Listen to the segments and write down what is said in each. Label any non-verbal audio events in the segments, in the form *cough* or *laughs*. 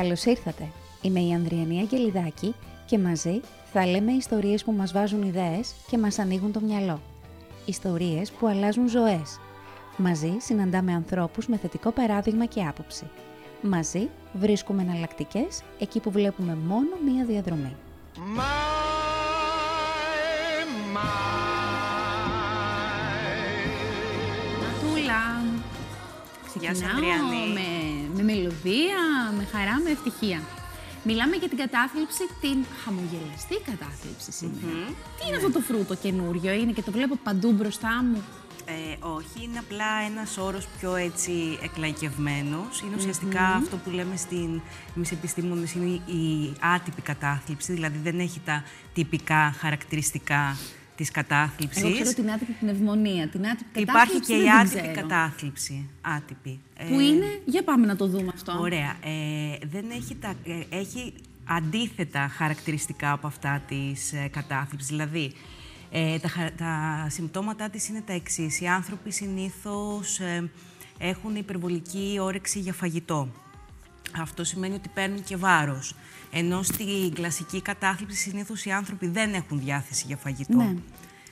Καλώς ήρθατε. Είμαι η Ανδριανή Αγγελιδάκη και μαζί θα λέμε ιστορίες που μας βάζουν ιδέες και μας ανοίγουν το μυαλό. Ιστορίες που αλλάζουν ζωές. Μαζί συναντάμε ανθρώπους με θετικό παράδειγμα και άποψη. Μαζί βρίσκουμε εναλλακτικές εκεί που βλέπουμε μόνο μία διαδρομή. Ματούλα. Γεια σου, Ξεκινάω Ανδριανή. με, με μελωδία, με χαρά, με ευτυχία. Μιλάμε για την κατάθλιψη, την χαμογελαστή κατάθλιψη σήμερα. Τι είναι αυτό το φρούτο καινούριο, είναι και το βλέπω παντού μπροστά μου; Ε, όχι, είναι απλά ένας όρος πιο έτσι εκλαϊκευμένος. Είναι ουσιαστικά αυτό που λέμε στην, εμείς επιστήμονες είναι η άτυπη κατάθλιψη, δηλαδή δεν έχει τα τυπικά χαρακτηριστικά της κατάθλιψης. Εγώ ξέρω την άτυπη πνευμονία, την άτυπη Υπάρχει κατάθλιψη και δεν η την άτυπη ξέρω. κατάθλιψη. Άτυπη. Που Ε, είναι, για πάμε να το δούμε αυτό. Ωραία. Ε, δεν έχει, τα, ε, έχει αντίθετα χαρακτηριστικά από αυτά της ε, κατάθλιψης. Δηλαδή, ε, τα, χαρα- τα συμπτώματά της είναι τα εξής. Οι άνθρωποι συνήθως ε, έχουν υπερβολική όρεξη για φαγητό. Αυτό σημαίνει ότι παίρνουν και βάρος. Ενώ στην κλασική κατάθλιψη συνήθως οι άνθρωποι δεν έχουν διάθεση για φαγητό. Ναι.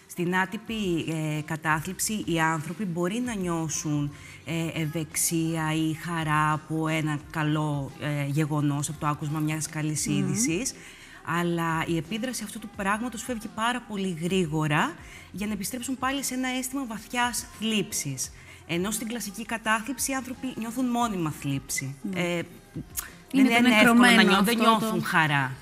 Στην άτυπη ε, κατάθλιψη οι άνθρωποι μπορεί να νιώσουν ε, ευεξία ή χαρά από ένα καλό ε, γεγονός, από το άκουσμα μιας καλής είδησης, αλλά η επίδραση αυτού του πράγματος φεύγει πάρα πολύ γρήγορα για να επιστρέψουν πάλι σε ένα αίσθημα βαθιάς θλίψης. Ενώ στην κλασική κατάθλιψη οι άνθρωποι νιώθουν μόνιμα θλίψη. Ε, Είναι δεν το είναι εύκολο να νεκρωμένο νιώθουν, δεν αυτό το- νιώθουν χαρά.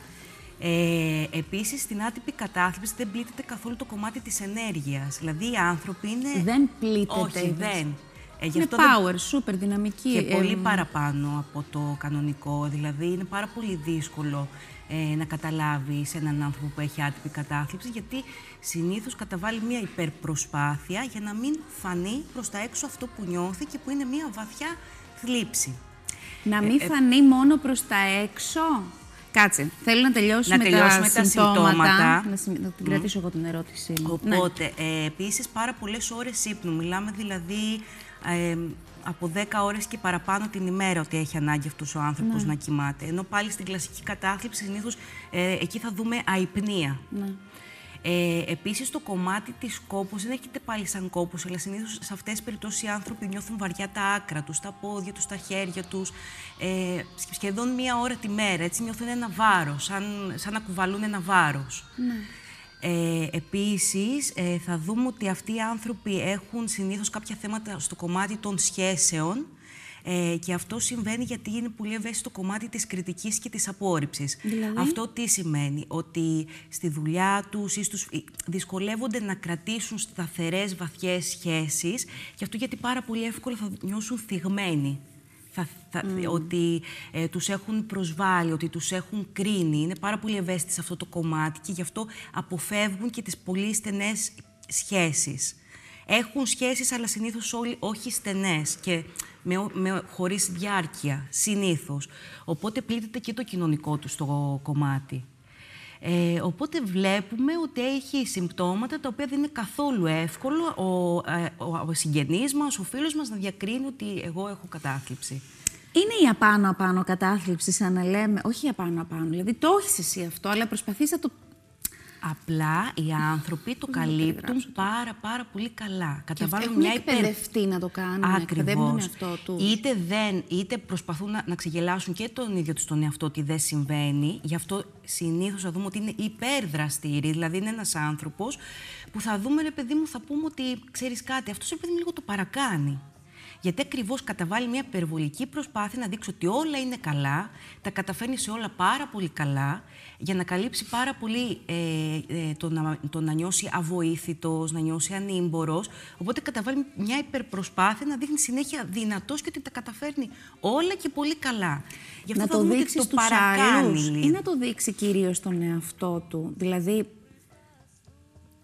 Ε, επίσης, στην άτυπη κατάθλιψη δεν πλήττεται καθόλου το κομμάτι της ενέργειας. Δηλαδή, οι άνθρωποι είναι... Δεν πλήττεται. Όχι, δεν. Ε, γι' Είναι αυτό δεν- power, super δυναμική. και ε, πολύ παραπάνω από το κανονικό. Δηλαδή, είναι πάρα πολύ δύσκολο ε, να καταλάβεις έναν άνθρωπο που έχει άτυπη κατάθλιψη, γιατί συνήθως καταβάλει μια υπερπροσπάθεια για να μην φανεί προς τα έξω αυτό που νιώθει και που είναι μια βαθιά θλίψη. Να μην φανεί μόνο προς τα έξω. Κάτσε, θέλω να τελειώσουμε, Να τελειώσουμε τα, τα συμπτώματα. συμπτώματα. Να, συμ- να την κρατήσω εγώ την ερώτησή μου. Ναι. Οπότε, ε, επίσης, πάρα πολλές ώρες ύπνου. Μιλάμε δηλαδή ε, από 10 ώρες και παραπάνω την ημέρα ότι έχει ανάγκη αυτός ο άνθρωπος Ναι. να κοιμάται. Ενώ πάλι στην κλασική κατάθλιψη συνήθως ε, εκεί θα δούμε αϊπνία. Ναι. Ε, επίσης το κομμάτι της κόπος δεν έχετε πάλι σαν κόπος, αλλά συνήθως σε αυτές τις περιπτώσεις οι άνθρωποι νιώθουν βαριά τα άκρα τους, τα πόδια τους, τα χέρια τους, ε, σχεδόν μία ώρα τη μέρα, έτσι νιώθουν ένα βάρος, σαν, σαν να κουβαλούν ένα βάρος. Ε, επίσης, ε, θα δούμε ότι αυτοί οι άνθρωποι έχουν συνήθως κάποια θέματα στο κομμάτι των σχέσεων ε, και αυτό συμβαίνει γιατί είναι πολύ ευαίσθητο κομμάτι της κριτικής και της απόρριψης. Δηλαδή; Αυτό τι σημαίνει, ότι στη δουλειά τους ή στους, ε, δυσκολεύονται να κρατήσουν σταθερές βαθιές σχέσεις και αυτό γιατί πάρα πολύ εύκολα θα νιώσουν θυγμένοι. Θα, θα, Ότι ε, τους έχουν προσβάλει, ότι τους έχουν κρίνει. Είναι πάρα πολύ ευαίσθητοι σε αυτό το κομμάτι και γι' αυτό αποφεύγουν και τις πολύ στενές σχέσεις. Έχουν σχέσεις, αλλά συνήθως όλοι όχι στενές και με, ο- με, χωρίς διάρκεια, συνήθως. Οπότε πλήττεται και το κοινωνικό του το κομμάτι. Ε, οπότε βλέπουμε ότι έχει συμπτώματα τα οποία δεν είναι καθόλου εύκολο ο, ε, ο, ο συγγενής μας, ο φίλος μας να διακρίνει ότι εγώ έχω κατάθλιψη. Είναι η απάνω-απάνω κατάθλιψη, σαν να λέμε. Όχι η απάνω-απάνω. Δηλαδή το έχεις εσύ αυτό, αλλά προσπαθείς να το. Απλά οι άνθρωποι το καλύπτουν πάρα πάρα πολύ καλά. Καταβάλουν έχουν μια υπερ... εκπαιδευτεί να το κάνουν, να εκπαιδεύουν τον Ακριβώς. εαυτό τους. Είτε δεν, είτε προσπαθούν να, να ξεγελάσουν και τον ίδιο τους τον εαυτό ότι δεν συμβαίνει. Γι' αυτό συνήθως θα δούμε ότι είναι υπερδραστήριοι. Δηλαδή είναι ένας άνθρωπος που θα δούμε, ρε παιδί μου, θα πούμε ότι ξέρεις κάτι, αυτός ρε παιδί μου λίγο το παρακάνει. Γιατί ακριβώς καταβάλει μια υπερβολική προσπάθεια να δείξει ότι όλα είναι καλά, τα καταφέρνει σε όλα πάρα πολύ καλά, για να καλύψει πάρα πολύ ε, ε, το, να, το να νιώσει αβοήθητος, να νιώσει ανήμπορος. Οπότε καταβάλει μια υπερπροσπάθεια να δείχνει συνέχεια δυνατός και ότι τα καταφέρνει όλα και πολύ καλά. Γι' αυτό να θα το δούμε ότι δείξει το στους παρακάνει άλλους λίγο. ή να το δείξει κυρίως στον εαυτό του; Δηλαδή,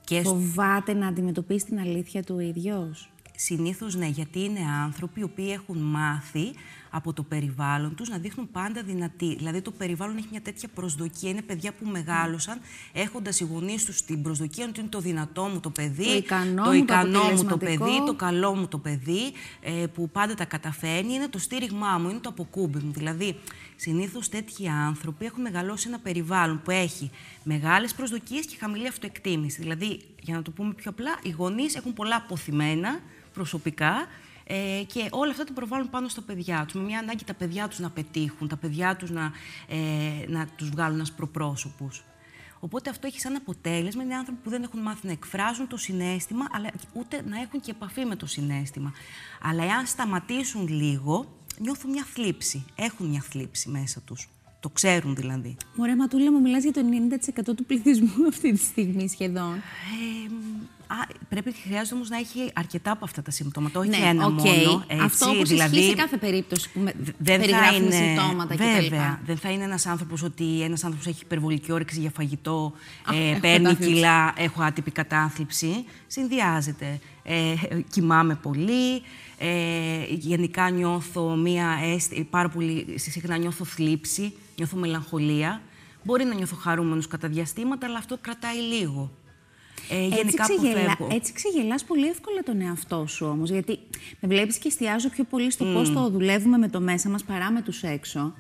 Και στο- φοβάται να αντιμετωπίσει την αλήθεια του ο ίδιος; Συνήθως ναι, γιατί είναι άνθρωποι οι οποίοι έχουν μάθει από το περιβάλλον τους, να δείχνουν πάντα δυνατοί. Δηλαδή το περιβάλλον έχει μια τέτοια προσδοκία. Είναι παιδιά που μεγάλωσαν έχοντας οι γονείς τους την προσδοκία ότι είναι το δυνατό μου το παιδί, Το ικανό το, μου, το ικανό μου το αποτελεσματικό. παιδί, το καλό μου το παιδί, ε, που πάντα τα καταφέρνει, είναι το στήριγμά μου, είναι το αποκούμπι μου. Δηλαδή, συνήθως τέτοιοι άνθρωποι έχουν μεγαλώσει ένα περιβάλλον που έχει μεγάλες προσδοκίες και χαμηλή αυτοεκτίμηση. Δηλαδή, για να το πούμε πιο απλά, οι γονείς έχουν πολλά αποθυμένα προσωπικά ε, και όλα αυτά τα προβάλλουν πάνω στα παιδιά τους. Με μια ανάγκη τα παιδιά τους να πετύχουν, τα παιδιά τους να, ε, να τους βγάλουν ασπροπρόσωπου. Οπότε αυτό έχει σαν αποτέλεσμα είναι άνθρωποι που δεν έχουν μάθει να εκφράζουν το συνέστημα, αλλά ούτε να έχουν και επαφή με το συνέστημα. Αλλά εάν σταματήσουν λίγο, νιώθουν μια θλίψη. Έχουν μια θλίψη μέσα τους. Το ξέρουν δηλαδή. Μωρέ Ματούλα μου, μιλάς για το 90% του πληθυσμού αυτή τη στιγμή σχεδόν. Ε, α, πρέπει χρειάζεται όμως να έχει αρκετά από αυτά τα συμπτώματα, όχι ναι, ένα οκ. μόνο. Έτσι, Αυτό όπως δηλαδή, ισχύει σε κάθε περίπτωση που με, δεν θα περιγράφουν είναι, συμπτώματα βέβαια, κτλ. δεν θα είναι ένας άνθρωπος ότι ένας άνθρωπος έχει υπερβολική όρεξη για φαγητό, Α, ε, έχω παίρνει κατάθλιψη. κιλά, έχω άτυπη κατάθλιψη. Συνδυάζεται. Ε, κοιμάμαι πολύ, ε, γενικά νιώθω μία αίσθη, πάρα πολύ συχνά νιώθω θλίψη, νιώθω μελαγχολία. Μπορεί να νιώθω χαρούμενος κατά διαστήματα, αλλά αυτό κρατάει λίγο. Ε, Έτσι, γενικά ξεγελά, αποφεύγω. έτσι ξεγελάς πολύ εύκολα τον εαυτό σου όμως, γιατί με βλέπεις και εστιάζω πιο πολύ στο πώς το δουλεύουμε με το μέσα μας παρά με τους έξω.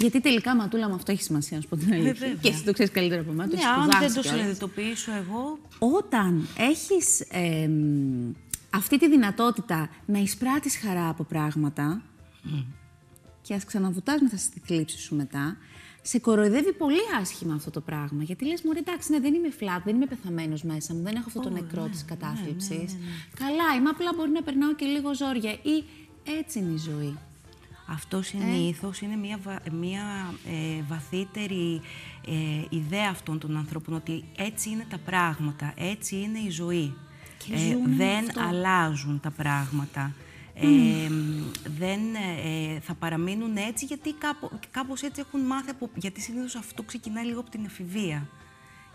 Γιατί τελικά, Ματούλα, μου αυτό έχει σημασία, να σου πω την αλήθεια. βέβαια. Και εσύ το ξέρεις καλύτερα από μένα, το Ναι, έχεις αν σπουδάσει δεν το κιόλας. συνειδητοποιήσω εγώ, Όταν έχεις εμ, αυτή τη δυνατότητα να εισπράττεις χαρά από πράγματα και ας ξαναβουτάς μέσα στη θλίψη σου μετά, σε κοροϊδεύει πολύ άσχημα αυτό το πράγμα. Γιατί λες, μωρέ, εντάξει, ναι, δεν είμαι flat, δεν είμαι πεθαμένος μέσα μου, δεν έχω αυτό το νεκρό της κατάθλιψης. Καλά, είμαι απλά μπορεί να περνάω και λίγο ζόρια ή έτσι είναι η ζωή. Αυτό συνήθως είναι μια, βα- μια ε, βαθύτερη ε, ιδέα αυτών των ανθρώπων ότι έτσι είναι τα πράγματα, έτσι είναι η ζωή. Και Ε, ζουνε δεν αυτό. αλλάζουν τα πράγματα. Ε, δεν ε, θα παραμείνουν έτσι γιατί κάπω, κάπως έτσι έχουν μάθει από, γιατί συνήθως αυτό ξεκινάει λίγο από την εφηβεία.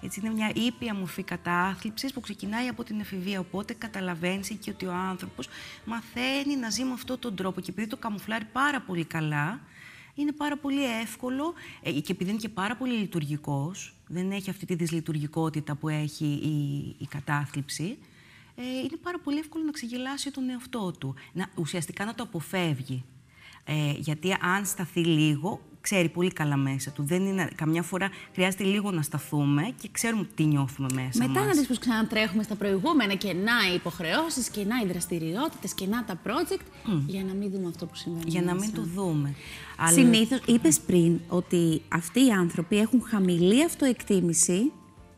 Έτσι είναι μια ήπια μορφή κατάθλιψης που ξεκινάει από την εφηβεία. Οπότε καταλαβαίνεις και ότι ο άνθρωπος μαθαίνει να ζει με αυτόν τον τρόπο. Και επειδή το καμουφλάρει πάρα πολύ καλά, είναι πάρα πολύ εύκολο ε, και επειδή είναι και πάρα πολύ λειτουργικός, δεν έχει αυτή τη δυσλειτουργικότητα που έχει η, η κατάθλιψη, ε, είναι πάρα πολύ εύκολο να ξεγελάσει τον εαυτό του. Να, ουσιαστικά να το αποφεύγει. Ε, γιατί αν σταθεί λίγο, ξέρει πολύ καλά μέσα του. Δεν είναι, καμιά φορά χρειάζεται λίγο να σταθούμε και ξέρουμε τι νιώθουμε μέσα Μετά μας. να δεις πως ξανατρέχουμε στα προηγούμενα και να οι υποχρεώσεις και να οι δραστηριότητες και να τα project για να μην δούμε αυτό που συμβαίνει Για να μέσα. μην το δούμε. Αλλά- Συνήθως, είπες πριν ότι αυτοί οι άνθρωποι έχουν χαμηλή αυτοεκτίμηση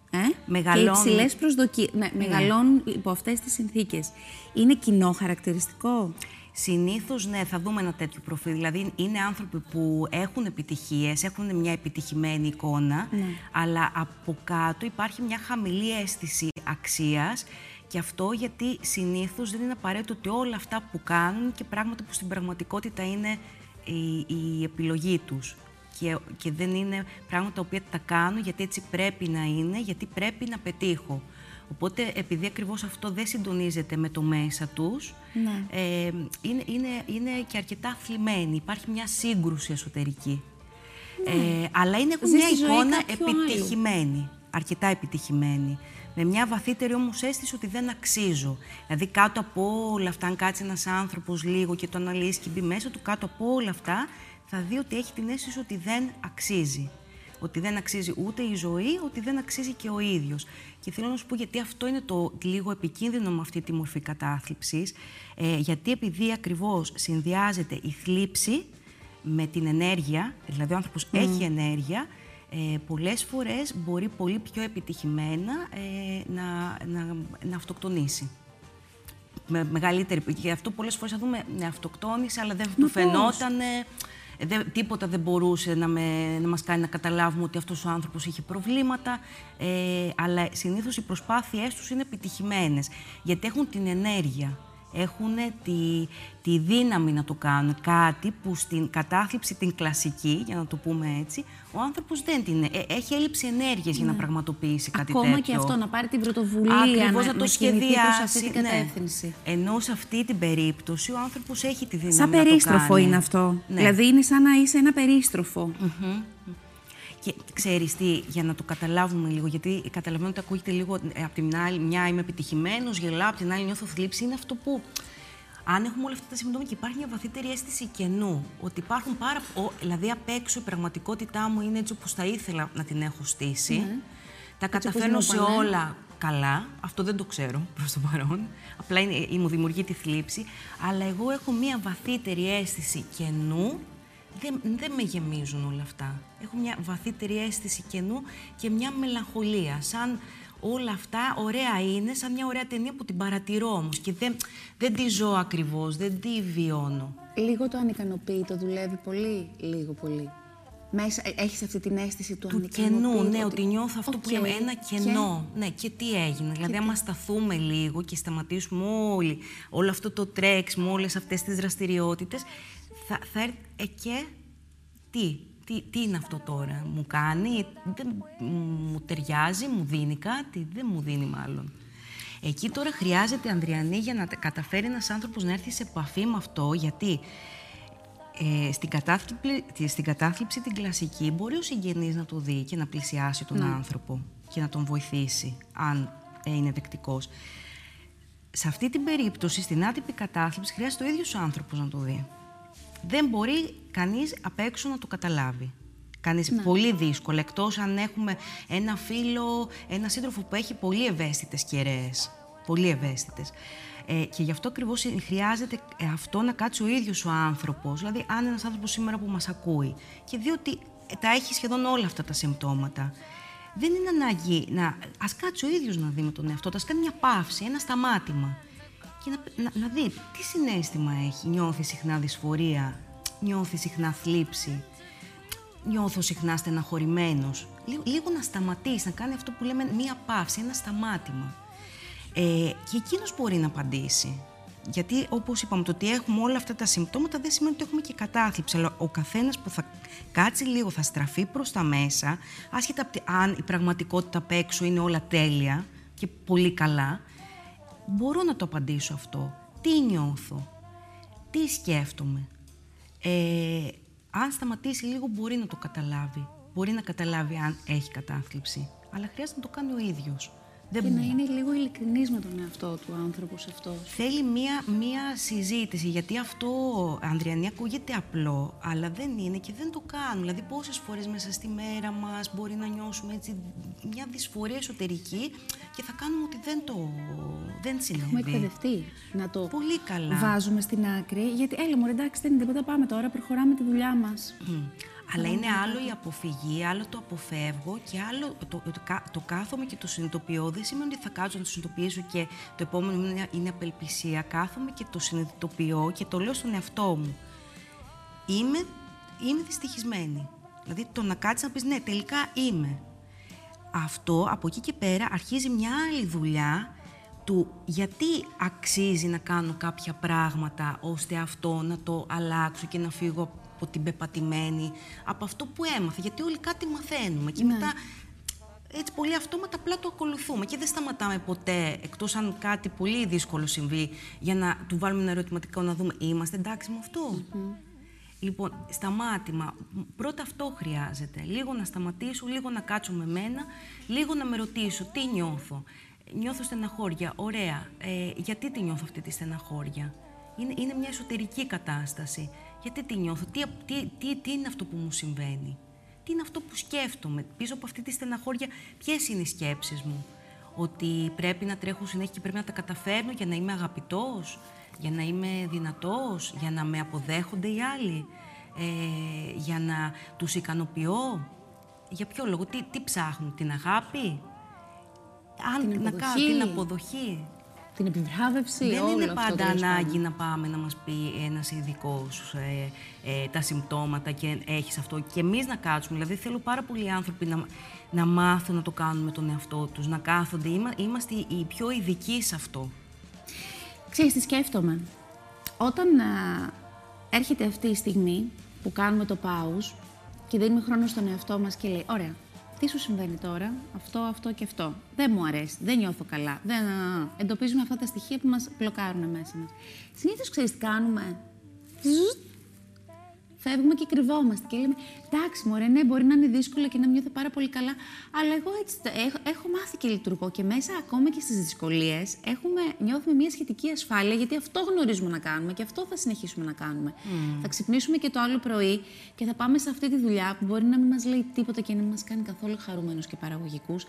ε, Μεγαλώνουν. και υψηλές προσδοκίες. Ναι, μεγαλώνουν υπό αυτές τις συνθήκες. Είναι κοινό χαρακτηριστικό; Συνήθως, ναι, θα δούμε ένα τέτοιο προφίλ. Δηλαδή, είναι άνθρωποι που έχουν επιτυχίες, έχουν μια επιτυχημένη εικόνα, Ναι. αλλά από κάτω υπάρχει μια χαμηλή αίσθηση αξίας και αυτό γιατί συνήθως δεν είναι απαραίτητο ότι όλα αυτά που κάνουν και πράγματα που στην πραγματικότητα είναι η, η επιλογή τους. Και, και δεν είναι πράγματα τα οποία τα κάνουν γιατί έτσι πρέπει να είναι, γιατί πρέπει να πετύχω. Οπότε, επειδή ακριβώς αυτό δεν συντονίζεται με το μέσα τους, Ναι. ε, είναι, είναι, είναι και αρκετά θλιμμένοι. Υπάρχει μια σύγκρουση εσωτερική. Ε, αλλά είναι, έχουν Ζει μια στη ζωή εικόνα κάποιου άλλου. επιτυχημένη. Αρκετά επιτυχημένη. Με μια βαθύτερη όμως αίσθηση ότι δεν αξίζω. Δηλαδή, κάτω από όλα αυτά, αν κάτσει ένας άνθρωπος λίγο και το αναλύσει και μπει μέσα του, κάτω από όλα αυτά, θα δει ότι έχει την αίσθηση ότι δεν αξίζει. Ότι δεν αξίζει ούτε η ζωή, ότι δεν αξίζει και ο ίδιος. Και θέλω να σου πω γιατί αυτό είναι το λίγο επικίνδυνο με αυτή τη μορφή κατάθλιψης. Ε, γιατί επειδή ακριβώς συνδυάζεται η θλίψη με την ενέργεια, δηλαδή ο άνθρωπος έχει ενέργεια, ε, πολλές φορές μπορεί πολύ πιο επιτυχημένα ε, να, να, να αυτοκτονήσει. Με μεγαλύτερη. Γι' αυτό πολλές φορές θα δούμε ναι, αυτοκτόνηση, αλλά δεν του πώς; φαινόταν. Δεν, τίποτα δεν μπορούσε να, με, να μας κάνει να καταλάβουμε ότι αυτός ο άνθρωπος είχε προβλήματα, ε, αλλά συνήθως οι προσπάθειές τους είναι επιτυχημένες, γιατί έχουν την ενέργεια. Έχουν τη, τη δύναμη να το κάνουν. Κάτι που στην κατάθλιψη την κλασική, για να το πούμε έτσι, ο άνθρωπος δεν την ε, έχει έλλειψη ενέργειας για να ναι. πραγματοποιήσει κάτι Ακόμα τέτοιο. Ακόμα και αυτό, να πάρει την πρωτοβουλία, Ακριβώς, να, να το σχεδιάσει. αυτή την ναι. κατεύθυνση. Ενώ σε αυτή την περίπτωση ο άνθρωπος έχει τη δύναμη σαν να περίστροφο το κάνει. είναι αυτό. Ναι. Δηλαδή είναι σαν να είσαι ένα περίστροφο. Και ξέρεις τι, για να το καταλάβουμε λίγο, γιατί καταλαβαίνω ότι ακούγεται λίγο, ε, από την άλλη μια είμαι επιτυχημένος, γελάω, από την άλλη νιώθω θλίψη, είναι αυτό που αν έχουμε όλα αυτά τα συμπτώματα και υπάρχει μια βαθύτερη αίσθηση κενού, ότι υπάρχουν πάρα ο, δηλαδή απ' έξω η πραγματικότητά μου είναι έτσι όπως θα ήθελα να την έχω στήσει, ναι. τα καταφέρνω σε όλα καλά, αυτό δεν το ξέρω προς το παρόν, απλά είναι, μου δημιουργεί τη θλίψη, αλλά εγώ έχω μια βαθύτερη αίσθηση κενού δεν, δεν με γεμίζουν όλα αυτά. Έχω μια βαθύτερη αίσθηση κενού και μια μελαγχολία. Σαν όλα αυτά ωραία είναι, σαν μια ωραία ταινία που την παρατηρώ όμως και δεν, δεν τη ζω ακριβώς, δεν τη βιώνω. Λίγο το ανικανοποιητό δουλεύει πολύ, λίγο πολύ. Μέσα ε, έχεις αυτή την αίσθηση του, του κενού, ναι, ότι, νιώθω αυτό που λέμε, ένα κενό. Και... Ναι, και τι έγινε. δηλαδή, άμα σταθούμε λίγο και σταματήσουμε όλοι, όλο αυτό το τρέξιμο, όλες αυτές τις δραστηριότητες, θα, θα έρθει ε, και τι, τι, τι είναι αυτό τώρα, μου κάνει, δεν, μου ταιριάζει, μου δίνει κάτι, δεν μου δίνει μάλλον. Εκεί τώρα χρειάζεται Ανδριανή για να καταφέρει ένας άνθρωπος να έρθει σε επαφή με αυτό, γιατί ε, στην, κατάθλιψη, στην κατάθλιψη την κλασική μπορεί ο συγγενής να το δει και να πλησιάσει τον ναι. άνθρωπο και να τον βοηθήσει, αν ε, είναι δεκτικός. Σε αυτή την περίπτωση, στην άτυπη κατάθλιψη, χρειάζεται ο ίδιος ο άνθρωπος να το δει δεν μπορεί κανείς απ' έξω να το καταλάβει. Κανείς ναι. πολύ δύσκολο, εκτός αν έχουμε ένα φίλο, ένα σύντροφο που έχει πολύ ευαίσθητες κεραίες. Πολύ ευαίσθητες. Ε, και γι' αυτό ακριβώς χρειάζεται αυτό να κάτσει ο ίδιος ο άνθρωπος. Δηλαδή, αν ένας άνθρωπος σήμερα που μας ακούει και δει ότι τα έχει σχεδόν όλα αυτά τα συμπτώματα, δεν είναι ανάγκη να. Α κάτσει ο ίδιος να δει με τον εαυτό του, ας κάνει μια παύση, ένα σταμάτημα και να, να, να δει τι συνέστημα έχει. Νιώθει συχνά δυσφορία, νιώθει συχνά θλίψη, νιώθω συχνά στεναχωρημένος. Λίγο, λίγο να σταματήσει, να κάνει αυτό που λέμε μία παύση, ένα σταμάτημα. Ε, και εκείνος μπορεί να απαντήσει. Γιατί, όπως είπαμε, το ότι έχουμε όλα αυτά τα συμπτώματα δεν σημαίνει ότι έχουμε και κατάθλιψη. Αλλά ο καθένας που θα κάτσει λίγο, θα στραφεί προς τα μέσα, άσχετα αν η πραγματικότητα απ' έξω είναι όλα τέλεια και πολύ καλά, μπορώ να το απαντήσω αυτό. Τι νιώθω, τι σκέφτομαι. Ε, αν σταματήσει λίγο μπορεί να το καταλάβει. Μπορεί να καταλάβει αν έχει κατάθλιψη. Αλλά χρειάζεται να το κάνει ο ίδιος. Δεν και να είναι λίγο ειλικρινής με τον εαυτό του άνθρωπος αυτός. Θέλει μία, μία συζήτηση. Γιατί αυτό, Ανδριανή, ακούγεται απλό, αλλά δεν είναι και δεν το κάνουν. Δηλαδή, πόσες φορές μέσα στη μέρα μας μπορεί να νιώσουμε έτσι μια δυσφορία εσωτερική και θα κάνουμε ότι δεν το. δεν συνέβη. Έχουμε εκπαιδευτεί να το Πολύ καλά. βάζουμε στην άκρη. Γιατί έλα μου, εντάξει, δεν είναι τίποτα. Πάμε τώρα, προχωράμε τη δουλειά μας. Αλλά είναι άλλο η αποφυγή, άλλο το αποφεύγω και άλλο το, το, το, κάθομαι και το συνειδητοποιώ. Δεν σημαίνει ότι θα κάτσω να το συνειδητοποιήσω και το επόμενο είναι, είναι απελπισία. Κάθομαι και το συνειδητοποιώ και το λέω στον εαυτό μου. Είμαι, είμαι δυστυχισμένη. Δηλαδή το να κάτσεις να πεις ναι, τελικά είμαι. Αυτό από εκεί και πέρα αρχίζει μια άλλη δουλειά του γιατί αξίζει να κάνω κάποια πράγματα ώστε αυτό να το αλλάξω και να φύγω από την πεπατημένη, από αυτό που έμαθε. Γιατί όλοι κάτι μαθαίνουμε και ναι. μετά έτσι πολύ αυτόματα απλά το ακολουθούμε και δεν σταματάμε ποτέ, εκτός αν κάτι πολύ δύσκολο συμβεί, για να του βάλουμε ένα ερωτηματικό να δούμε είμαστε εντάξει με αυτό; Λοιπόν, σταμάτημα. Πρώτα αυτό χρειάζεται. Λίγο να σταματήσω, λίγο να κάτσω με μένα, λίγο να με ρωτήσω τι νιώθω; Νιώθω στεναχώρια. Ωραία. Ε, γιατί τη νιώθω αυτή τη στεναχώρια; Είναι, είναι μια εσωτερική κατάσταση. Γιατί τι νιώθω, τι, τι, τι, τι είναι αυτό που μου συμβαίνει, τι είναι αυτό που σκέφτομαι, πίσω από αυτή τη στεναχώρια, ποιες είναι οι σκέψεις μου; Ότι πρέπει να τρέχω συνέχεια και πρέπει να τα καταφέρνω για να είμαι αγαπητός, για να είμαι δυνατός, για να με αποδέχονται οι άλλοι, ε, για να τους ικανοποιώ. Για ποιο λόγο, τι, τι ψάχνουν, την αγάπη, αν, την να κάνω την αποδοχή την επιβράβευση, Δεν όλο είναι πάντα αυτό, ανάγκη να πάμε να μας πει ένας ειδικός ε, ε, τα συμπτώματα και έχεις αυτό και εμείς να κάτσουμε. Δηλαδή θέλω πάρα πολλοί άνθρωποι να, να μάθουν να το κάνουν με τον εαυτό τους, να κάθονται. είμαστε οι πιο ειδικοί σε αυτό. Ξέρεις τι σκέφτομαι. Όταν α, έρχεται αυτή η στιγμή που κάνουμε το pause και δίνουμε χρόνο στον εαυτό μας και λέει «Ωραία, τι σου συμβαίνει τώρα, αυτό, αυτό και αυτό. Δεν μου αρέσει, δεν νιώθω καλά. Δεν... Εντοπίζουμε αυτά τα στοιχεία που μας μπλοκάρουν μέσα μας. Συνήθως ξέρεις τι κάνουμε; Φεύγουμε και κρυβόμαστε και λέμε εντάξει μωρέ, ναι, μπορεί να είναι δύσκολο και να νιώθω πάρα πολύ καλά, αλλά εγώ έτσι έχω, έχω μάθει και λειτουργώ και μέσα ακόμα και στις δυσκολίες έχουμε, νιώθουμε μια σχετική ασφάλεια γιατί αυτό γνωρίζουμε να κάνουμε και αυτό θα συνεχίσουμε να κάνουμε. Θα ξυπνήσουμε και το άλλο πρωί και θα πάμε σε αυτή τη δουλειά που μπορεί να μην μας λέει τίποτα και να μην μας κάνει καθόλου χαρούμενους και παραγωγικούς,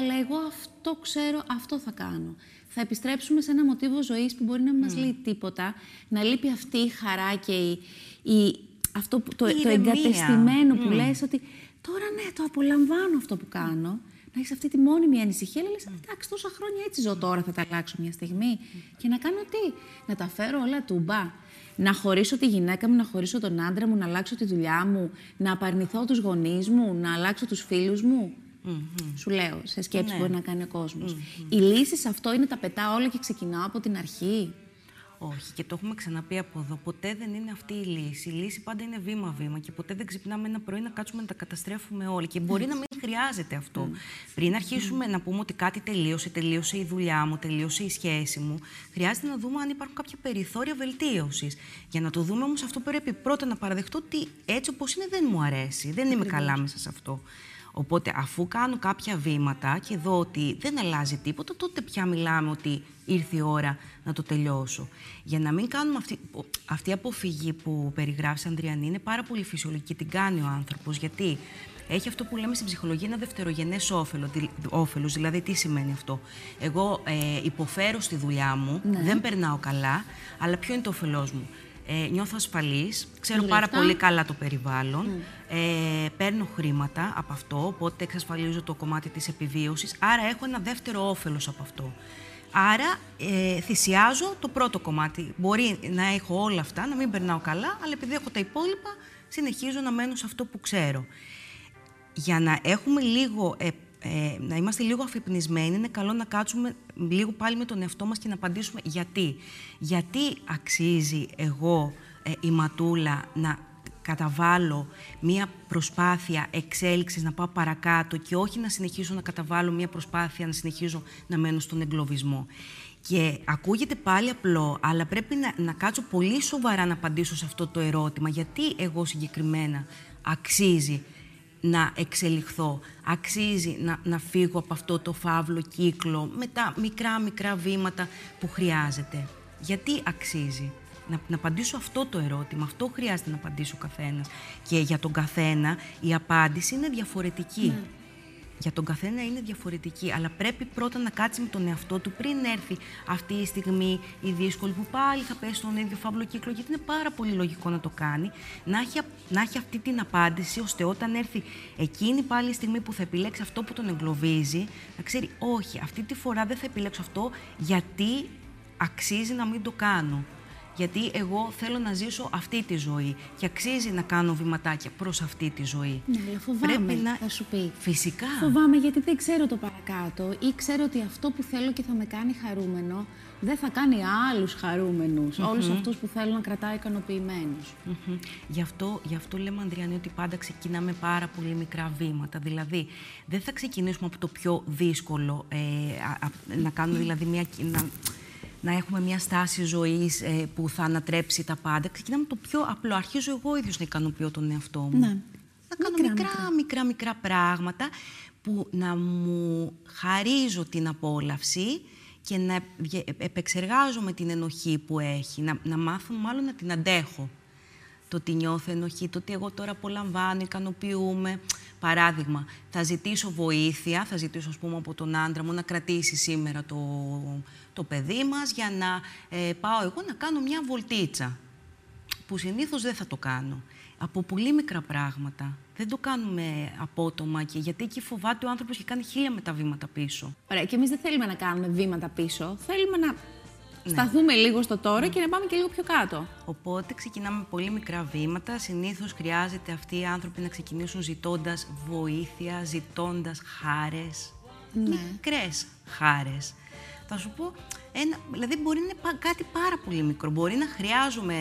αλλά εγώ αυτό ξέρω, αυτό θα κάνω. Θα επιστρέψουμε σε ένα μοτίβο ζωής που μπορεί να μην μας λέει τίποτα, να λείπει αυτή η χαρά και η, η, αυτό που, το, το εγκατεστημένο που λες ότι τώρα ναι, το απολαμβάνω αυτό που κάνω. Να έχεις αυτή τη μόνιμη ανησυχία, αλλά λες, εντάξει, τόσα χρόνια έτσι ζω τώρα, θα τα αλλάξω μια στιγμή. Και να κάνω τι, να τα φέρω όλα τούμπα. Να χωρίσω τη γυναίκα μου, να χωρίσω τον άντρα μου, να αλλάξω τη δουλειά μου, να απαρνηθώ τους γονείς μου, να αλλάξω τους φίλους μου. Σου λέω, σε σκέψη ναι. μπορεί να κάνει ο κόσμος. Η λύση σε αυτό είναι τα πετάω όλα και ξεκινάω από την αρχή. Όχι, και το έχουμε ξαναπεί από εδώ. Ποτέ δεν είναι αυτή η λύση. Η λύση πάντα είναι βήμα-βήμα και ποτέ δεν ξυπνάμε ένα πρωί να κάτσουμε να τα καταστρέφουμε όλοι. Και μπορεί να μην χρειάζεται αυτό. Πριν αρχίσουμε να πούμε ότι κάτι τελείωσε, τελείωσε η δουλειά μου, τελείωσε η σχέση μου, χρειάζεται να δούμε αν υπάρχουν κάποια περιθώρια βελτίωσης. Για να το δούμε όμως, αυτό πρέπει πρώτα να παραδεχτώ ότι έτσι όπως είναι δεν μου αρέσει. Δεν είμαι καλά μέσα σε αυτό. Οπότε, αφού κάνω κάποια βήματα και δω ότι δεν αλλάζει τίποτα, τότε πια μιλάμε ότι ήρθε η ώρα να το τελειώσω. Για να μην κάνουμε αυτή, αυτή η αποφυγή που περιγράφεις, Ανδριανή, είναι πάρα πολύ φυσιολογική. Την κάνει ο άνθρωπος. Γιατί έχει αυτό που λέμε στην ψυχολογία ένα δευτερογενές όφελος. Δηλαδή, τι σημαίνει αυτό. Εγώ ε, υποφέρω στη δουλειά μου, ναι. δεν περνάω καλά, αλλά ποιο είναι το όφελός μου; Ε, νιώθω ασφαλής, ξέρω πάρα πολύ καλά το περιβάλλον, ε, παίρνω χρήματα από αυτό, οπότε εξασφαλίζω το κομμάτι της επιβίωσης, άρα έχω ένα δεύτερο όφελος από αυτό. Άρα ε, θυσιάζω το πρώτο κομμάτι. Μπορεί να έχω όλα αυτά, να μην περνάω καλά, αλλά επειδή έχω τα υπόλοιπα, συνεχίζω να μένω σε αυτό που ξέρω. Για να έχουμε λίγο ε, ε, να είμαστε λίγο αφυπνισμένοι, είναι καλό να κάτσουμε λίγο πάλι με τον εαυτό μας και να απαντήσουμε γιατί. Γιατί αξίζει εγώ, ε, η Ματούλα, να καταβάλω μία προσπάθεια εξέλιξης, να πάω παρακάτω και όχι να συνεχίσω να καταβάλω μία προσπάθεια να συνεχίζω να μένω στον εγκλωβισμό. Και ακούγεται πάλι απλό, αλλά πρέπει να, να κάτσω πολύ σοβαρά να απαντήσω σε αυτό το ερώτημα. Γιατί εγώ συγκεκριμένα αξίζει να εξελιχθώ. Αξίζει να, να φύγω από αυτό το φαύλο κύκλο με τα μικρά μικρά βήματα που χρειάζεται. Γιατί αξίζει; Να, να απαντήσω αυτό το ερώτημα. Αυτό χρειάζεται να απαντήσω ο καθένας. Και για τον καθένα η απάντηση είναι διαφορετική. Ναι για τον καθένα είναι διαφορετική. Αλλά πρέπει πρώτα να κάτσει με τον εαυτό του πριν έρθει αυτή η στιγμή η δύσκολη που πάλι θα πέσει στον ίδιο φαύλο κύκλο. Γιατί είναι πάρα πολύ λογικό να το κάνει, να έχει, να έχει αυτή την απάντηση, ώστε όταν έρθει εκείνη πάλι η στιγμή που θα επιλέξει αυτό που τον εγκλωβίζει, να ξέρει, Όχι, αυτή τη φορά δεν θα επιλέξω αυτό γιατί αξίζει να μην το κάνω γιατί εγώ θέλω να ζήσω αυτή τη ζωή και αξίζει να κάνω βηματάκια προς αυτή τη ζωή. Ναι, αλλά φοβάμαι, Πρέπει να... θα σου πει. Φυσικά. Φοβάμαι γιατί δεν ξέρω το παρακάτω ή ξέρω ότι αυτό που θέλω και θα με κάνει χαρούμενο δεν θα κάνει άλλους χαρούμενους, mm -hmm. όλους αυτούς που θέλω να κρατάω ικανοποιημένους. Mm γι, αυτό, γι' αυτό λέμε, Ανδριάννη, ότι πάντα ξεκινάμε πάρα πολύ μικρά βήματα. Δηλαδή, δεν θα ξεκινήσουμε από το πιο δύσκολο, ε, να κάνουμε δηλαδή μια... Να, να έχουμε μια στάση ζωής ε, που θα ανατρέψει τα πάντα. Ξεκινάμε το πιο απλό. Αρχίζω εγώ ίδιος να ικανοποιώ τον εαυτό μου. Ναι. Να κάνω μικρά, μικρά, μικρά, πράγματα που να μου χαρίζω την απόλαυση και να επεξεργάζομαι την ενοχή που έχει, να, να μάθω μάλλον να την αντέχω. Το ότι νιώθω ενοχή, το ότι εγώ τώρα απολαμβάνω, ικανοποιούμε. Παράδειγμα, θα ζητήσω βοήθεια, θα ζητήσω ας πούμε από τον άντρα μου να κρατήσει σήμερα το, το παιδί μας για να ε, πάω εγώ να κάνω μια βολτίτσα, που συνήθως δεν θα το κάνω. Από πολύ μικρά πράγματα. Δεν το κάνουμε απότομα και γιατί εκεί φοβάται ο άνθρωπος και κάνει χίλια με τα βήματα πίσω. Ωραία, και εμείς δεν θέλουμε να κάνουμε βήματα πίσω. Θέλουμε να ναι. σταθούμε λίγο στο τώρα και να πάμε και λίγο πιο κάτω. Οπότε ξεκινάμε πολύ μικρά βήματα. Συνήθως χρειάζεται αυτοί οι άνθρωποι να ξεκινήσουν ζητώντας βοήθεια, ζητώντας χάρες. Ναι. Μικρές χάρες. Θα σου πω, Ένα, δηλαδή μπορεί να είναι κάτι πάρα πολύ μικρό. Μπορεί να χρειάζομαι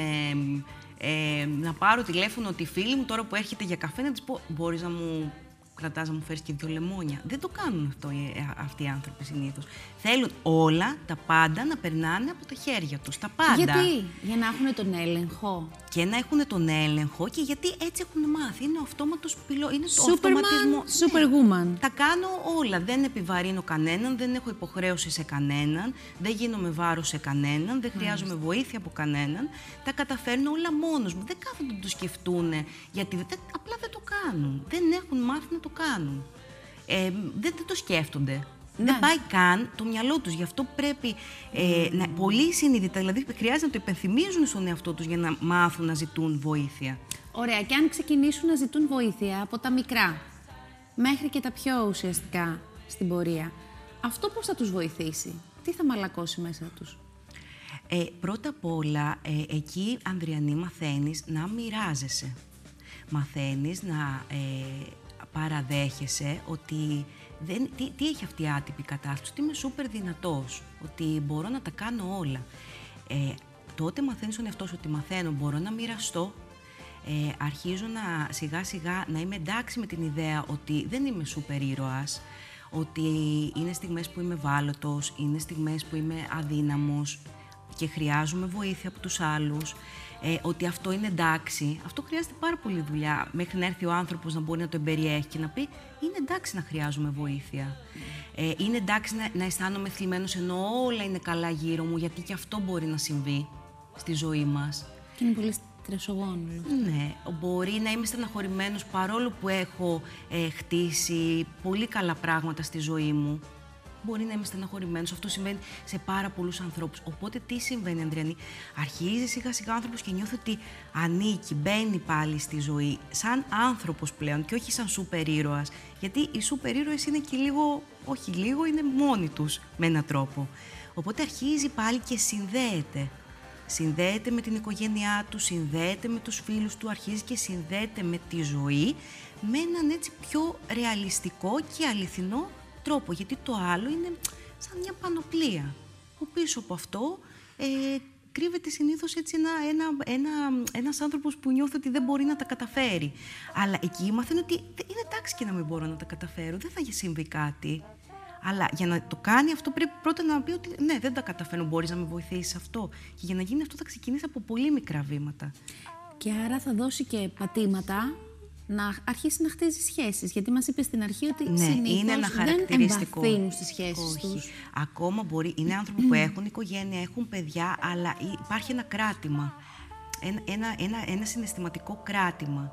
ε, να πάρω τηλέφωνο τη φίλη μου τώρα που έρχεται για καφέ να της πω μπορείς να μου κρατάς να μου φέρεις και δύο λεμόνια. Δεν το κάνουν αυτό ε, αυτοί οι άνθρωποι συνήθως. Θέλουν όλα, τα πάντα να περνάνε από τα χέρια τους. Τα πάντα. Γιατί, για να έχουν τον έλεγχο. Και να έχουν τον έλεγχο και γιατί έτσι έχουν μάθει. Είναι ο αυτόματος πυλό. Είναι το Superman, αυτοματισμό. Superwoman. Ναι. Τα κάνω όλα. Δεν επιβαρύνω κανέναν, δεν έχω υποχρέωση σε κανέναν, δεν γίνομαι βάρος σε κανέναν, δεν χρειάζομαι βοήθεια από κανέναν. Τα καταφέρνω όλα μόνος μου. Δεν κάθονται να το σκεφτούν γιατί δεν, απλά δεν το κάνουν. Δεν έχουν μάθει να το κάνουν. Ε, δεν, δεν το σκέφτονται. Ναι. Δεν πάει καν το μυαλό τους. Γι' αυτό πρέπει ε, να, πολύ συνειδητά, δηλαδή χρειάζεται να το υπενθυμίζουν στον εαυτό τους για να μάθουν να ζητούν βοήθεια. Ωραία, και αν ξεκινήσουν να ζητούν βοήθεια από τα μικρά μέχρι και τα πιο ουσιαστικά στην πορεία, αυτό πώς θα τους βοηθήσει, τι θα μαλακώσει μέσα τους; Ε, πρώτα απ' όλα, ε, εκεί, Ανδριανή, μαθαίνεις να μοιράζεσαι. Μαθαίνεις να ε, παραδέχεσαι ότι δεν, τι, τι έχει αυτή η άτυπη κατάσταση, ότι είμαι σούπερ δυνατός, ότι μπορώ να τα κάνω όλα. Ε, τότε μαθαίνεις τον εαυτό σου ότι μαθαίνω, μπορώ να μοιραστώ, ε, αρχίζω να σιγά σιγά να είμαι εντάξει με την ιδέα ότι δεν είμαι σούπερ ήρωας, ότι είναι στιγμές που είμαι βάλωτος, είναι στιγμές που είμαι αδύναμος και χρειάζομαι βοήθεια από τους άλλους, ε, ότι αυτό είναι εντάξει. Αυτό χρειάζεται πάρα πολύ δουλειά μέχρι να έρθει ο άνθρωπος να μπορεί να το εμπεριέχει και να πει είναι εντάξει να χρειάζομαι βοήθεια. Ε, είναι εντάξει να, να αισθάνομαι θλιμμένος ενώ όλα είναι καλά γύρω μου γιατί και αυτό μπορεί να συμβεί στη ζωή μας. Και είναι πολύ στρεσογόνο. Ναι, μπορεί να είμαι στεναχωρημένος παρόλο που έχω ε, χτίσει πολύ καλά πράγματα στη ζωή μου. Μπορεί να είμαι στεναχωρημένος. Αυτό συμβαίνει σε πάρα πολλούς ανθρώπους. Οπότε τι συμβαίνει, Ανδριανή; Αρχίζει σιγά σιγά ο άνθρωπος και νιώθει ότι ανήκει, μπαίνει πάλι στη ζωή. Σαν άνθρωπος πλέον και όχι σαν σούπερ ήρωας. Γιατί οι σούπερ ήρωες είναι και λίγο, όχι λίγο, είναι μόνοι τους με έναν τρόπο. Οπότε αρχίζει πάλι και συνδέεται συνδέεται με την οικογένειά του, συνδέεται με τους φίλους του, αρχίζει και συνδέεται με τη ζωή με έναν έτσι πιο ρεαλιστικό και αληθινό τρόπο, γιατί το άλλο είναι σαν μια πανοπλία. Ο πίσω από αυτό ε, κρύβεται συνήθως έτσι ένα, ένα, ένα, ένας άνθρωπος που νιώθει ότι δεν μπορεί να τα καταφέρει. Αλλά εκεί μαθαίνει ότι είναι εντάξει και να μην μπορώ να τα καταφέρω, δεν θα συμβεί κάτι. Αλλά για να το κάνει αυτό πρέπει πρώτα να πει ότι ναι, δεν τα καταφέρνω, μπορείς να με βοηθήσεις αυτό. Και για να γίνει αυτό θα ξεκινήσει από πολύ μικρά βήματα. Και άρα θα δώσει και πατήματα να αρχίσει να χτίζει σχέσεις. Γιατί μας είπες στην αρχή ότι ναι, συνήθως είναι ένα δεν χαρακτηριστικό. εμβαθύνουν στις σχέσεις Όχι. τους. Ακόμα μπορεί, είναι άνθρωποι που έχουν οικογένεια, έχουν παιδιά, αλλά υπάρχει ένα κράτημα. Ένα, ένα, ένα, ένα συναισθηματικό κράτημα.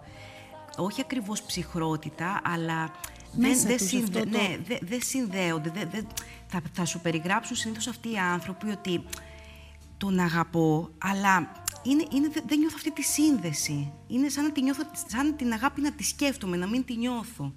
Όχι ακριβώς ψυχρότητα, αλλά Μέσα δεν, τους δεν, αυτό το- ναι, δεν, δεν συνδέονται. Δεν, δεν- θα, θα σου περιγράψουν συνήθως αυτοί οι άνθρωποι ότι τον αγαπώ, αλλά είναι, είναι, δεν- δεν νιώθω αυτή τη σύνδεση. Είναι σαν να, τη νιώθω, σαν την αγάπη να τη σκέφτομαι, να μην τη νιώθω.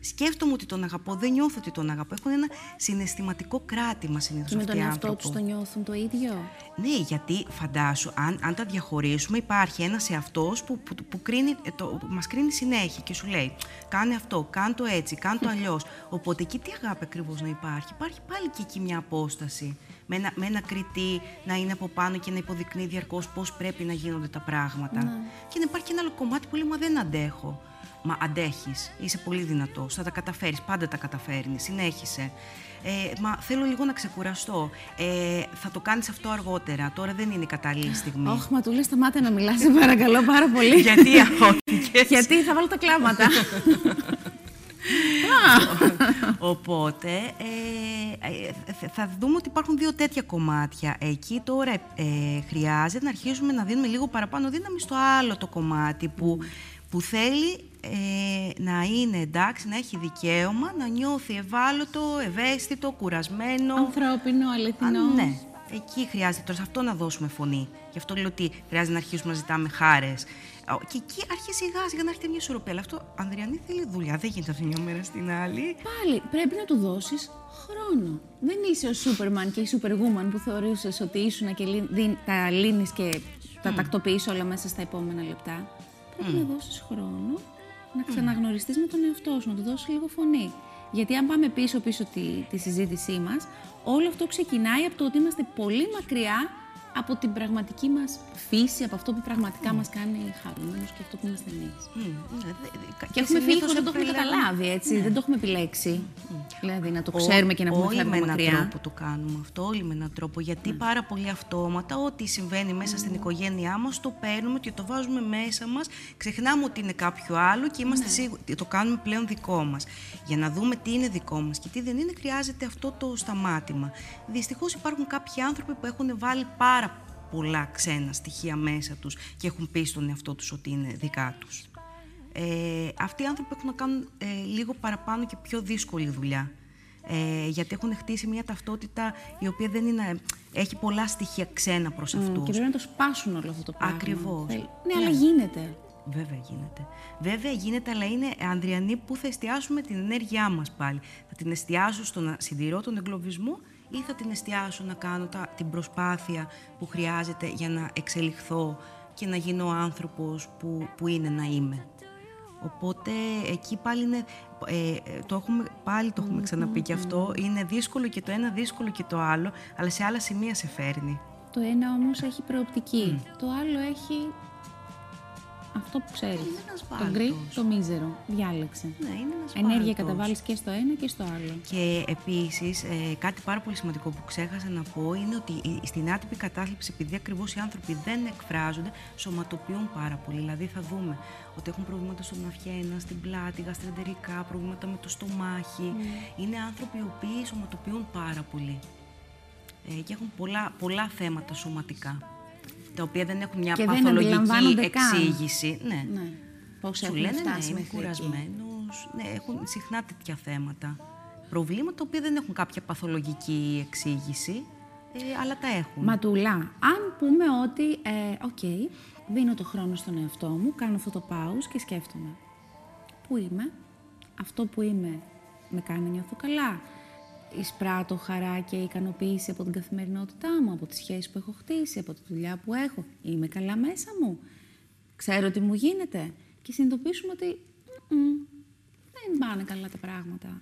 Σκέφτομαι ότι τον αγαπώ, δεν νιώθω ότι τον αγαπώ. Έχουν ένα συναισθηματικό κράτημα συνήθως Και με αυτοί τον οι εαυτό άνθρωποι. τους το νιώθουν το ίδιο; Ναι, γιατί φαντάσου, αν, αν τα διαχωρίσουμε, υπάρχει ένας εαυτός που, που, που κρίνει, ε, το, μας κρίνει συνέχεια και σου λέει κάνε αυτό, κάνε το έτσι, κάνε το *laughs* αλλιώς. Οπότε εκεί τι αγάπη ακριβώς να υπάρχει; Υπάρχει πάλι και εκεί μια απόσταση. Με ένα, με ένα κριτή να είναι από πάνω και να υποδεικνύει διαρκώς πώς πρέπει να γίνονται τα πράγματα. Και να υπάρχει και ένα άλλο κομμάτι που λέει Μα δεν αντέχω. Μα αντέχεις, είσαι πολύ δυνατός, θα τα καταφέρεις, πάντα τα καταφέρνεις, συνέχισε. Ε, μα θέλω λίγο να ξεκουραστώ. Ε, θα το κάνεις αυτό αργότερα. Τώρα δεν είναι η κατάλληλη στιγμή. Όχι, μα του λέει σταμάτε να μιλάς, σε παρακαλώ πάρα πολύ. *laughs* Γιατί αγχώθηκε. Γιατί θα βάλω τα κλάματα. *laughs* Οπότε ε, ε, θα- θα δούμε ότι υπάρχουν δύο τέτοια κομμάτια. Εκεί τώρα ε, χρειάζεται να αρχίσουμε να δίνουμε λίγο παραπάνω δύναμη στο άλλο το κομμάτι που, που θέλει ε, να είναι εντάξει, να έχει δικαίωμα, να νιώθει ευάλωτο, ευαίσθητο, κουρασμένο. Ανθρώπινο, Α, αληθινό. ναι. Εκεί χρειάζεται τώρα σε αυτό να δώσουμε φωνή. Γι' αυτό λέω ότι χρειάζεται να αρχίσουμε να ζητάμε χάρες. Και εκεί αρχίζει σιγά σιγά να έρχεται μια ισορροπία. Αλλά αυτό, Ανδριανή, θέλει δουλειά. Δεν γίνεται από τη μια μέρα στην άλλη. Πάλι πρέπει να του δώσεις χρόνο. Δεν είσαι ο Σούπερμαν και η Superwoman που θεωρούσες ότι ήσουν και λύ- δι- τα λύνεις και τα τακτοποιείς όλα μέσα στα επόμενα λεπτά. Πρέπει να δώσεις χρόνο να ξαναγνωριστείς με τον εαυτό σου, να του δώσεις λίγο φωνή. Γιατί αν πάμε πίσω-πίσω τη, τη συζήτησή μας, όλο αυτό ξεκινάει από το ότι είμαστε πολύ μακριά από την πραγματική μας φύση, από αυτό που πραγματικά mm. μας κάνει χαρούμενος και αυτό που είμαστε εμείς. Mm. Mm. Και έχουμε φύγει χωρίς να το έχουμε καταλάβει, έτσι. Ναι. Δεν το έχουμε επιλέξει. Δηλαδή να το ξέρουμε και να πούμε Όλοι με έναν τρόπο το κάνουμε αυτό, όλοι με έναν τρόπο. Γιατί πάρα πολύ αυτόματα, ό,τι συμβαίνει μέσα στην οικογένειά μας, το παίρνουμε και το βάζουμε μέσα μας. Ξεχνάμε ότι είναι κάποιο άλλο και είμαστε ναι. σίγουροι, το κάνουμε πλέον δικό μας. Για να δούμε τι είναι δικό μας και τι δεν είναι, χρειάζεται αυτό το σταμάτημα. Δυστυχώς υπάρχουν κάποιοι άνθρωποι που έχουν βάλει πάρα πολλά ξένα στοιχεία μέσα τους και έχουν πει στον εαυτό τους ότι είναι δικά τους. Ε, αυτοί οι άνθρωποι έχουν να κάνουν ε, λίγο παραπάνω και πιο δύσκολη δουλειά. Ε, γιατί έχουν χτίσει μια ταυτότητα η οποία δεν είναι, έχει πολλά στοιχεία ξένα προς αυτούς. Mm, και πρέπει να το σπάσουν όλο αυτό το πράγμα. Ακριβώς. Ναι, ναι, αλλά γίνεται. Βέβαια γίνεται. Βέβαια γίνεται, αλλά είναι, Ανδριανή, που θα εστιάσουμε την ενέργειά μας πάλι. Θα την εστιάσω στο να συντηρώ τον εγκλωβισμό ή θα την εστιάσω να κάνω τα, την προσπάθεια που χρειάζεται για να εξελιχθώ και να γίνω ο άνθρωπος που, που είναι να είμαι. Οπότε εκεί πάλι είναι, ε, το έχουμε, πάλι το έχουμε ξαναπεί και αυτό, είναι δύσκολο και το ένα, δύσκολο και το άλλο, αλλά σε άλλα σημεία σε φέρνει. Το ένα όμως έχει προοπτική, το άλλο έχει αυτό που ξέρεις. Το γκρι, το μίζερο. Διάλεξε. Ναι, είναι ένας Ενέργεια καταβάλεις και στο ένα και στο άλλο. Και επίσης, ε, κάτι πάρα πολύ σημαντικό που ξέχασα να πω είναι ότι στην άτυπη κατάθλιψη, επειδή ακριβώς οι άνθρωποι δεν εκφράζονται, σωματοποιούν πάρα πολύ. Δηλαδή, θα δούμε ότι έχουν προβλήματα στον αυχένα, στην πλάτη, γαστρεντερικά, προβλήματα με το στομάχι. Mm. Είναι άνθρωποι οι οποίοι σωματοποιούν πάρα πολύ. Ε, και έχουν πολλά, πολλά θέματα σωματικά τα οποία δεν έχουν μια και παθολογική εξήγηση. Ναι. ναι. Πώς Σου λένε ναι, είμαι κουρασμένος. Ναι, έχουν συχνά τέτοια θέματα. Προβλήματα τα οποία δεν έχουν κάποια παθολογική εξήγηση, ε, αλλά τα έχουν. Ματουλά, αν πούμε ότι, ε, OK, okay, δίνω το χρόνο στον εαυτό μου, κάνω αυτό το pause και σκέφτομαι. Πού είμαι, αυτό που είμαι με κάνει να νιώθω καλά εισπράττω χαρά και ικανοποίηση από την καθημερινότητά μου, από τις σχέσεις που έχω χτίσει, από τη δουλειά που έχω. Είμαι καλά μέσα μου. Ξέρω τι μου γίνεται. Και συνειδητοποιήσουμε ότι δεν πάνε καλά τα πράγματα.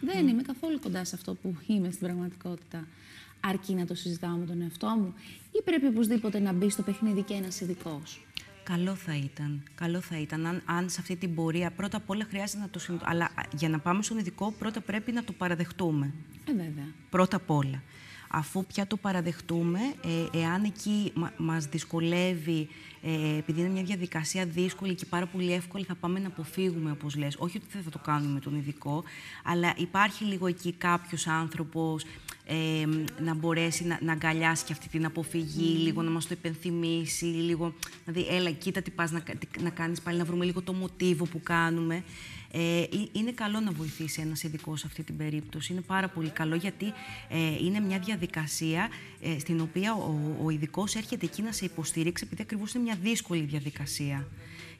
Δεν είμαι καθόλου κοντά σε αυτό που είμαι στην πραγματικότητα. Αρκεί να το συζητάω με τον εαυτό μου ή πρέπει οπωσδήποτε να μπει στο παιχνίδι και ένας ειδικός. Καλό θα ήταν. Καλό θα ήταν αν, αν σε αυτή την πορεία πρώτα απ' όλα χρειάζεται να το συνειδητοποιήσουμε. Αλλά για να πάμε στον ειδικό, πρώτα πρέπει να το παραδεχτούμε. Ε, βέβαια. Πρώτα απ' όλα. Αφού πια το παραδεχτούμε, ε, εάν εκεί μα, μας δυσκολεύει, ε, επειδή είναι μια διαδικασία δύσκολη και πάρα πολύ εύκολη, θα πάμε να αποφύγουμε, όπως λες. Όχι ότι δεν θα το κάνουμε με τον ειδικό, αλλά υπάρχει λίγο εκεί κάποιος άνθρωπος ε, να μπορέσει να, να αγκαλιάσει και αυτή την αποφυγή, λίγο να μας το υπενθυμίσει, λίγο, δηλαδή, έλα, κοίτα τι πας να, να κάνεις πάλι, να βρούμε λίγο το μοτίβο που κάνουμε. Ε, είναι καλό να βοηθήσει ένας ειδικός σε αυτή την περίπτωση. Είναι πάρα πολύ καλό γιατί ε, είναι μια διαδικασία ε, στην οποία ο, ο ειδικός έρχεται εκεί να σε υποστηρίξει επειδή ακριβώς είναι μια δύσκολη διαδικασία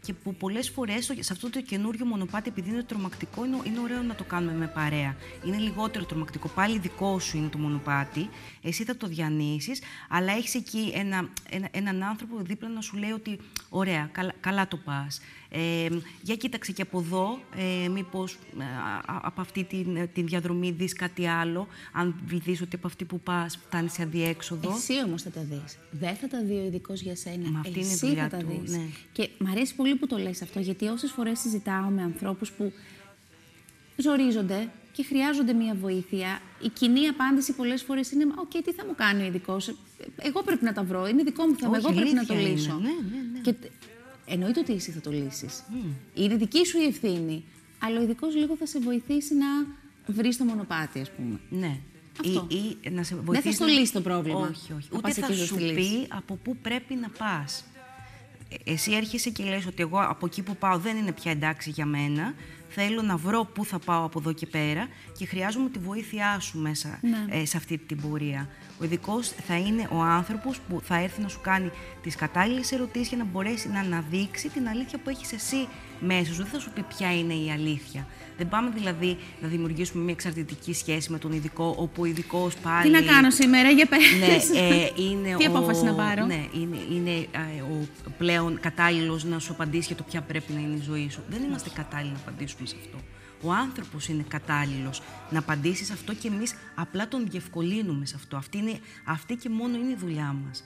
και που πολλές φορές σε αυτό το καινούριο μονοπάτι, επειδή είναι τρομακτικό, είναι, είναι ωραίο να το κάνουμε με παρέα. Είναι λιγότερο τρομακτικό. Πάλι δικό σου είναι το μονοπάτι, εσύ θα το διανύσεις, αλλά έχεις εκεί ένα, ένα, έναν άνθρωπο δίπλα να σου λέει ότι ωραία, καλά, καλά το πας. Ε, για κοίταξε και από εδώ, ε, μήπως ε, από αυτή την, την διαδρομή δεις κάτι άλλο, αν δεις ότι από αυτή που πας φτάνει σε αδιέξοδο. Εσύ όμως θα τα δεις. Δεν θα τα δει ο ειδικός για σένα. Μα αυτή Εσύ είναι θα τα του, δεις. Ναι. Και μ' αρέσει πολύ που το λες αυτό, γιατί όσες φορές συζητάω με ανθρώπους που ζορίζονται και χρειάζονται μία βοήθεια, η κοινή απάντηση πολλές φορές είναι «OK, τι θα μου κάνει ο ειδικός; Εγώ πρέπει να τα βρω, είναι δικό μου θέμα, εγώ πρέπει να το λύσω». Ναι, ναι, ναι. Και εννοείται ότι εσύ θα το λύσεις. Είναι δική σου η ευθύνη. Αλλά ο ειδικός λίγο θα σε βοηθήσει να βρεις το μονοπάτι, ας πούμε. Ναι. Αυτό. Ή, ή να σε Δεν βοηθήσει. θα στο λύσεις το πρόβλημα. Όχι, όχι. Να Ούτε πας θα εκεί σου στη λύση. πει από πού πρέπει να πας. Εσύ έρχεσαι και λες ότι εγώ από εκεί που πάω δεν είναι πια εντάξει για μένα. Θέλω να βρω πού θα πάω από εδώ και πέρα και χρειάζομαι τη βοήθειά σου μέσα Ναι. ε, σε αυτή την πορεία. Ο ειδικός θα είναι ο άνθρωπος που θα έρθει να σου κάνει τις κατάλληλες ερωτήσεις για να μπορέσει να αναδείξει την αλήθεια που έχεις εσύ μέσα σου. Δεν θα σου πει ποια είναι η αλήθεια. Δεν πάμε δηλαδή να δημιουργήσουμε μια εξαρτητική σχέση με τον ειδικό, όπου ο ειδικός πάλι. Τι να κάνω σήμερα, για πες. Ναι, ε, είναι Τι ο, απόφαση να πάρω; Ναι, είναι, είναι ε, ο πλέον κατάλληλος να σου απαντήσει για το ποια πρέπει να είναι η ζωή σου. Δεν είμαστε κατάλληλοι να απαντήσουμε σε αυτό. Ο άνθρωπος είναι κατάλληλος να απαντήσει σε αυτό και εμείς απλά τον διευκολύνουμε σε αυτό. Αυτή, είναι, αυτή και μόνο είναι η δουλειά μας.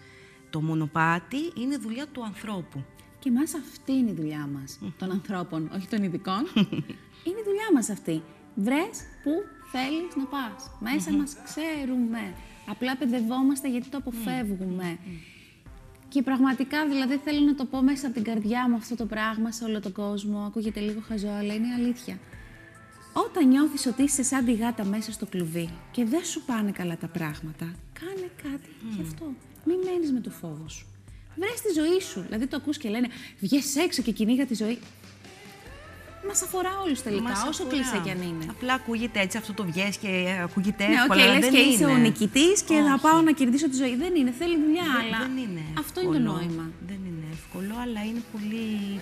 Το μονοπάτι είναι δουλειά του ανθρώπου. Και εμά αυτή είναι η δουλειά μας, των ανθρώπων, όχι των ειδικών. *laughs* είναι η δουλειά μας αυτή. Βρες που θέλεις να πας. Μέσα μας ξέρουμε. Απλά παιδευόμαστε γιατί το αποφεύγουμε. Και πραγματικά, δηλαδή, θέλω να το πω μέσα από την καρδιά μου αυτό το πράγμα σε όλο τον κόσμο. Ακούγεται λίγο χαζό, αλλά είναι αλήθεια. Όταν νιώθεις ότι είσαι σαν τη γάτα μέσα στο κλουβί και δεν σου πάνε καλά τα πράγματα, κάνε κάτι γι' αυτό. Μην μένεις με το φόβο σου. Βρες τη ζωή σου. Δηλαδή το ακούς και λένε βγες έξω και κυνήγα τη ζωή. Μας αφορά όλους τελικά, Μας όσο αφορά. κλεισέ κι αν είναι. Απλά ακούγεται έτσι, αυτό το βγες και ακούγεται Ναι, οκ, εύκολα, αλλά λες δεν και είσαι είναι. ο νικητής και θα Όχι. πάω να κερδίσω τη ζωή. Δεν είναι, θέλει δουλειά, Δεν- αλλά δεν είναι αυτό είναι το εύκολο. νόημα. Δεν είναι εύκολο, αλλά είναι πολύ,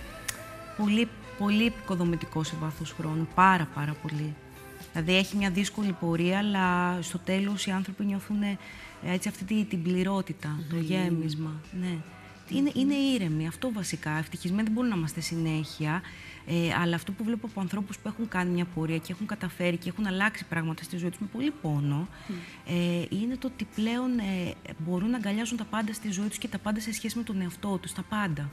πολύ, πολύ επικοδομητικό σε βάθος χρόνου. Πάρα, πάρα πολύ. Δηλαδή έχει μια δύσκολη πορεία, αλλά στο τέλος οι άνθρωποι νιώθουν ε, έτσι αυτή τη- την πληρότητα, το γέμισμα. Ναι. Είναι, είναι ήρεμοι, αυτό βασικά. Ευτυχισμένοι δεν μπορούν να είμαστε συνέχεια. Ε, αλλά αυτό που βλέπω από ανθρώπους που έχουν κάνει μια πορεία και έχουν καταφέρει και έχουν αλλάξει πράγματα στη ζωή τους με πολύ πόνο, ε, είναι το ότι πλέον ε, μπορούν να αγκαλιάζουν τα πάντα στη ζωή τους και τα πάντα σε σχέση με τον εαυτό τους. Τα πάντα.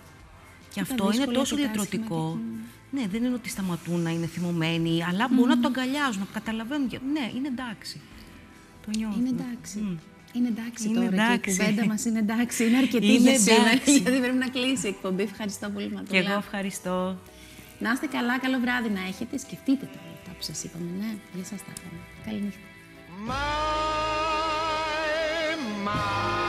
Και αυτό είναι δύσκολα τόσο και τα λυτρωτικό. Ναι, δεν είναι ότι σταματούν να είναι θυμωμένοι, αλλά μπορούν να το αγκαλιάζουν, να καταλαβαίνουν. και- Ναι, είναι εντάξει. Το νιώθουν. Είναι εντάξει. Είναι εντάξει είναι τώρα εντάξει. και η κουβέντα μας είναι εντάξει. Είναι αρκετή είναι για σήμερα γιατί πρέπει να κλείσει η εκπομπή. Ευχαριστώ πολύ Ματουλά. Και εγώ ευχαριστώ. Να είστε καλά, καλό βράδυ να έχετε. Σκεφτείτε τα λεπτά που σας είπαμε. Ναι, για σας τα είπαμε. Καληνύχτα. My, my.